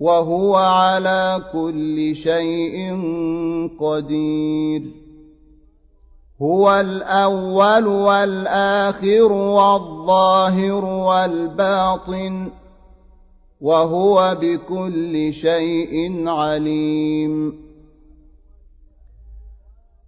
وهو على كل شيء قدير. هو الأول والآخر والظاهر والباطن وهو بكل شيء عليم.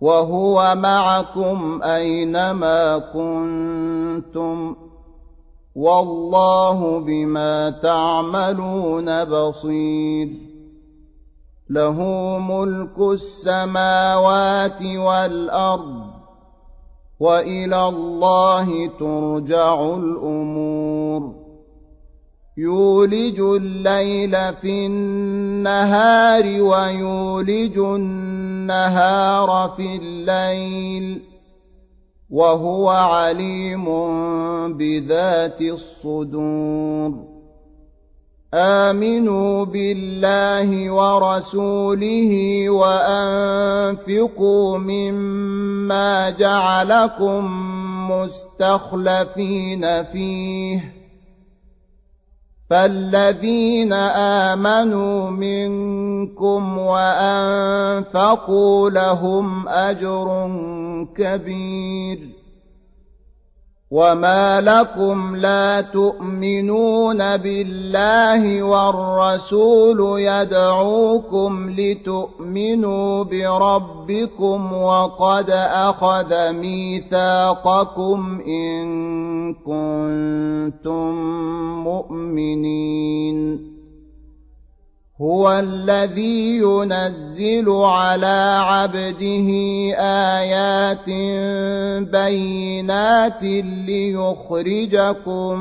وهو معكم أينما كنتم والله بما تعملون بصير له ملك السماوات والأرض وإلى الله ترجع الأمور يولج الليل في النهار ويولج النهار في الليل وهو عليم بذات الصدور. آمنوا بالله ورسوله وأنفقوا مما جعلكم مستخلفين فيه. فالذين امنوا منكم وانفقوا لهم اجر كبير وما لكم لا تؤمنون بالله والرسول يدعوكم لتؤمنوا بربكم وقد اخذ ميثاقكم ان كنتم مؤمنين هو الذي ينزل على عبده آيات بينات ليخرجكم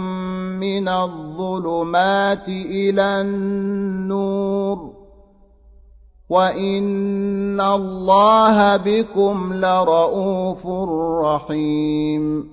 من الظلمات إلى النور. وإن الله بكم لرءوف رحيم.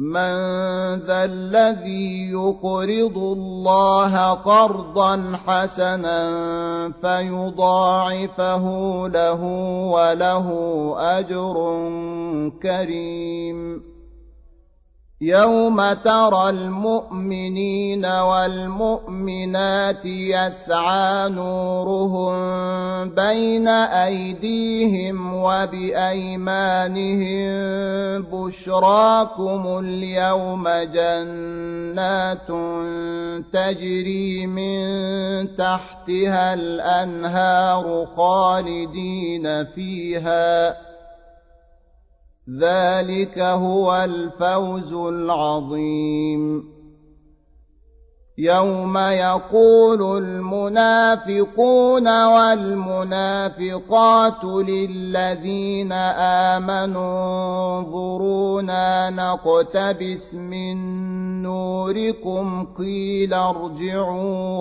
من ذا الذي يقرض الله قرضا حسنا فيضاعفه له وله أجر كريم. يوم ترى المؤمنين والمؤمنات يسعى نورهم بين ايديهم وبايمانهم بشراكم اليوم جنات تجري من تحتها الانهار خالدين فيها ذلك هو الفوز العظيم يوم يقول المنافقون والمنافقات للذين آمنوا انظرونا نقتبس من نوركم قيل ارجعوا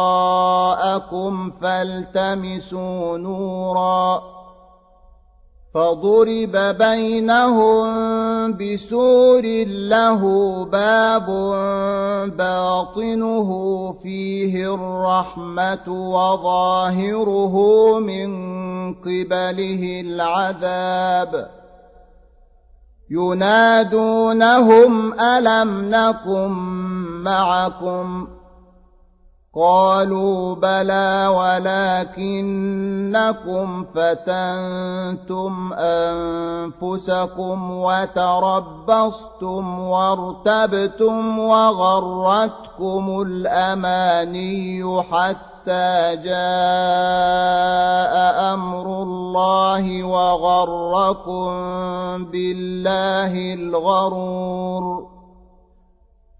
وراءكم فالتمسوا نوراً فضرب بينهم بسور له باب باطنه فيه الرحمة وظاهره من قبله العذاب. ينادونهم ألم نكن معكم؟ قالوا بلى ولكنكم فتنتم أنفسكم وتربصتم وارتبتم وغرتكم الأماني حتى جاء أمر الله وغركم بالله الغرور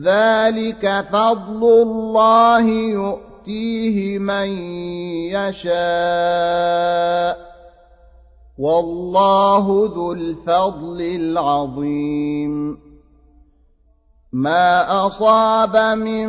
ذلك فضل الله يؤتيه من يشاء والله ذو الفضل العظيم. ما أصاب من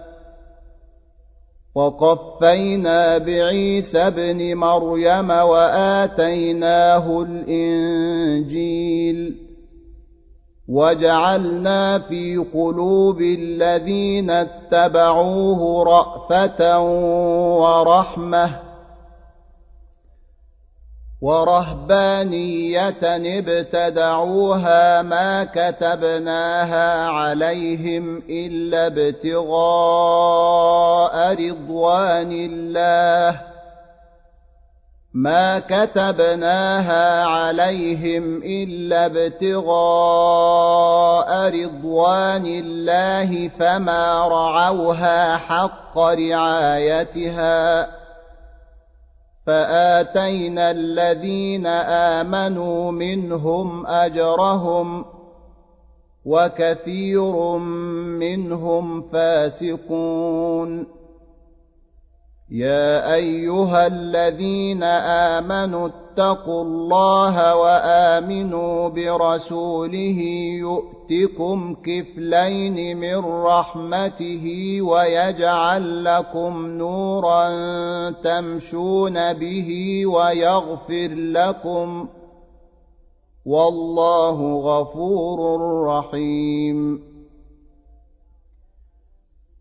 وقفينا بعيسى ابن مريم وآتيناه الإنجيل وجعلنا في قلوب الذين اتبعوه رأفة ورحمة ورهبانية ابتدعوها ما كتبناها عليهم إلا ابتغاء رضوان الله. ما كتبناها عليهم إلا ابتغاء رضوان الله فما رعوها حق رعايتها. فآتينا الذين آمنوا منهم أجرهم وكثير منهم فاسقون. يا أيها الذين آمنوا اتقوا الله وآمنوا برسوله يؤتكم كفلين من رحمته ويجعل لكم نورا تمشون به ويغفر لكم والله غفور رحيم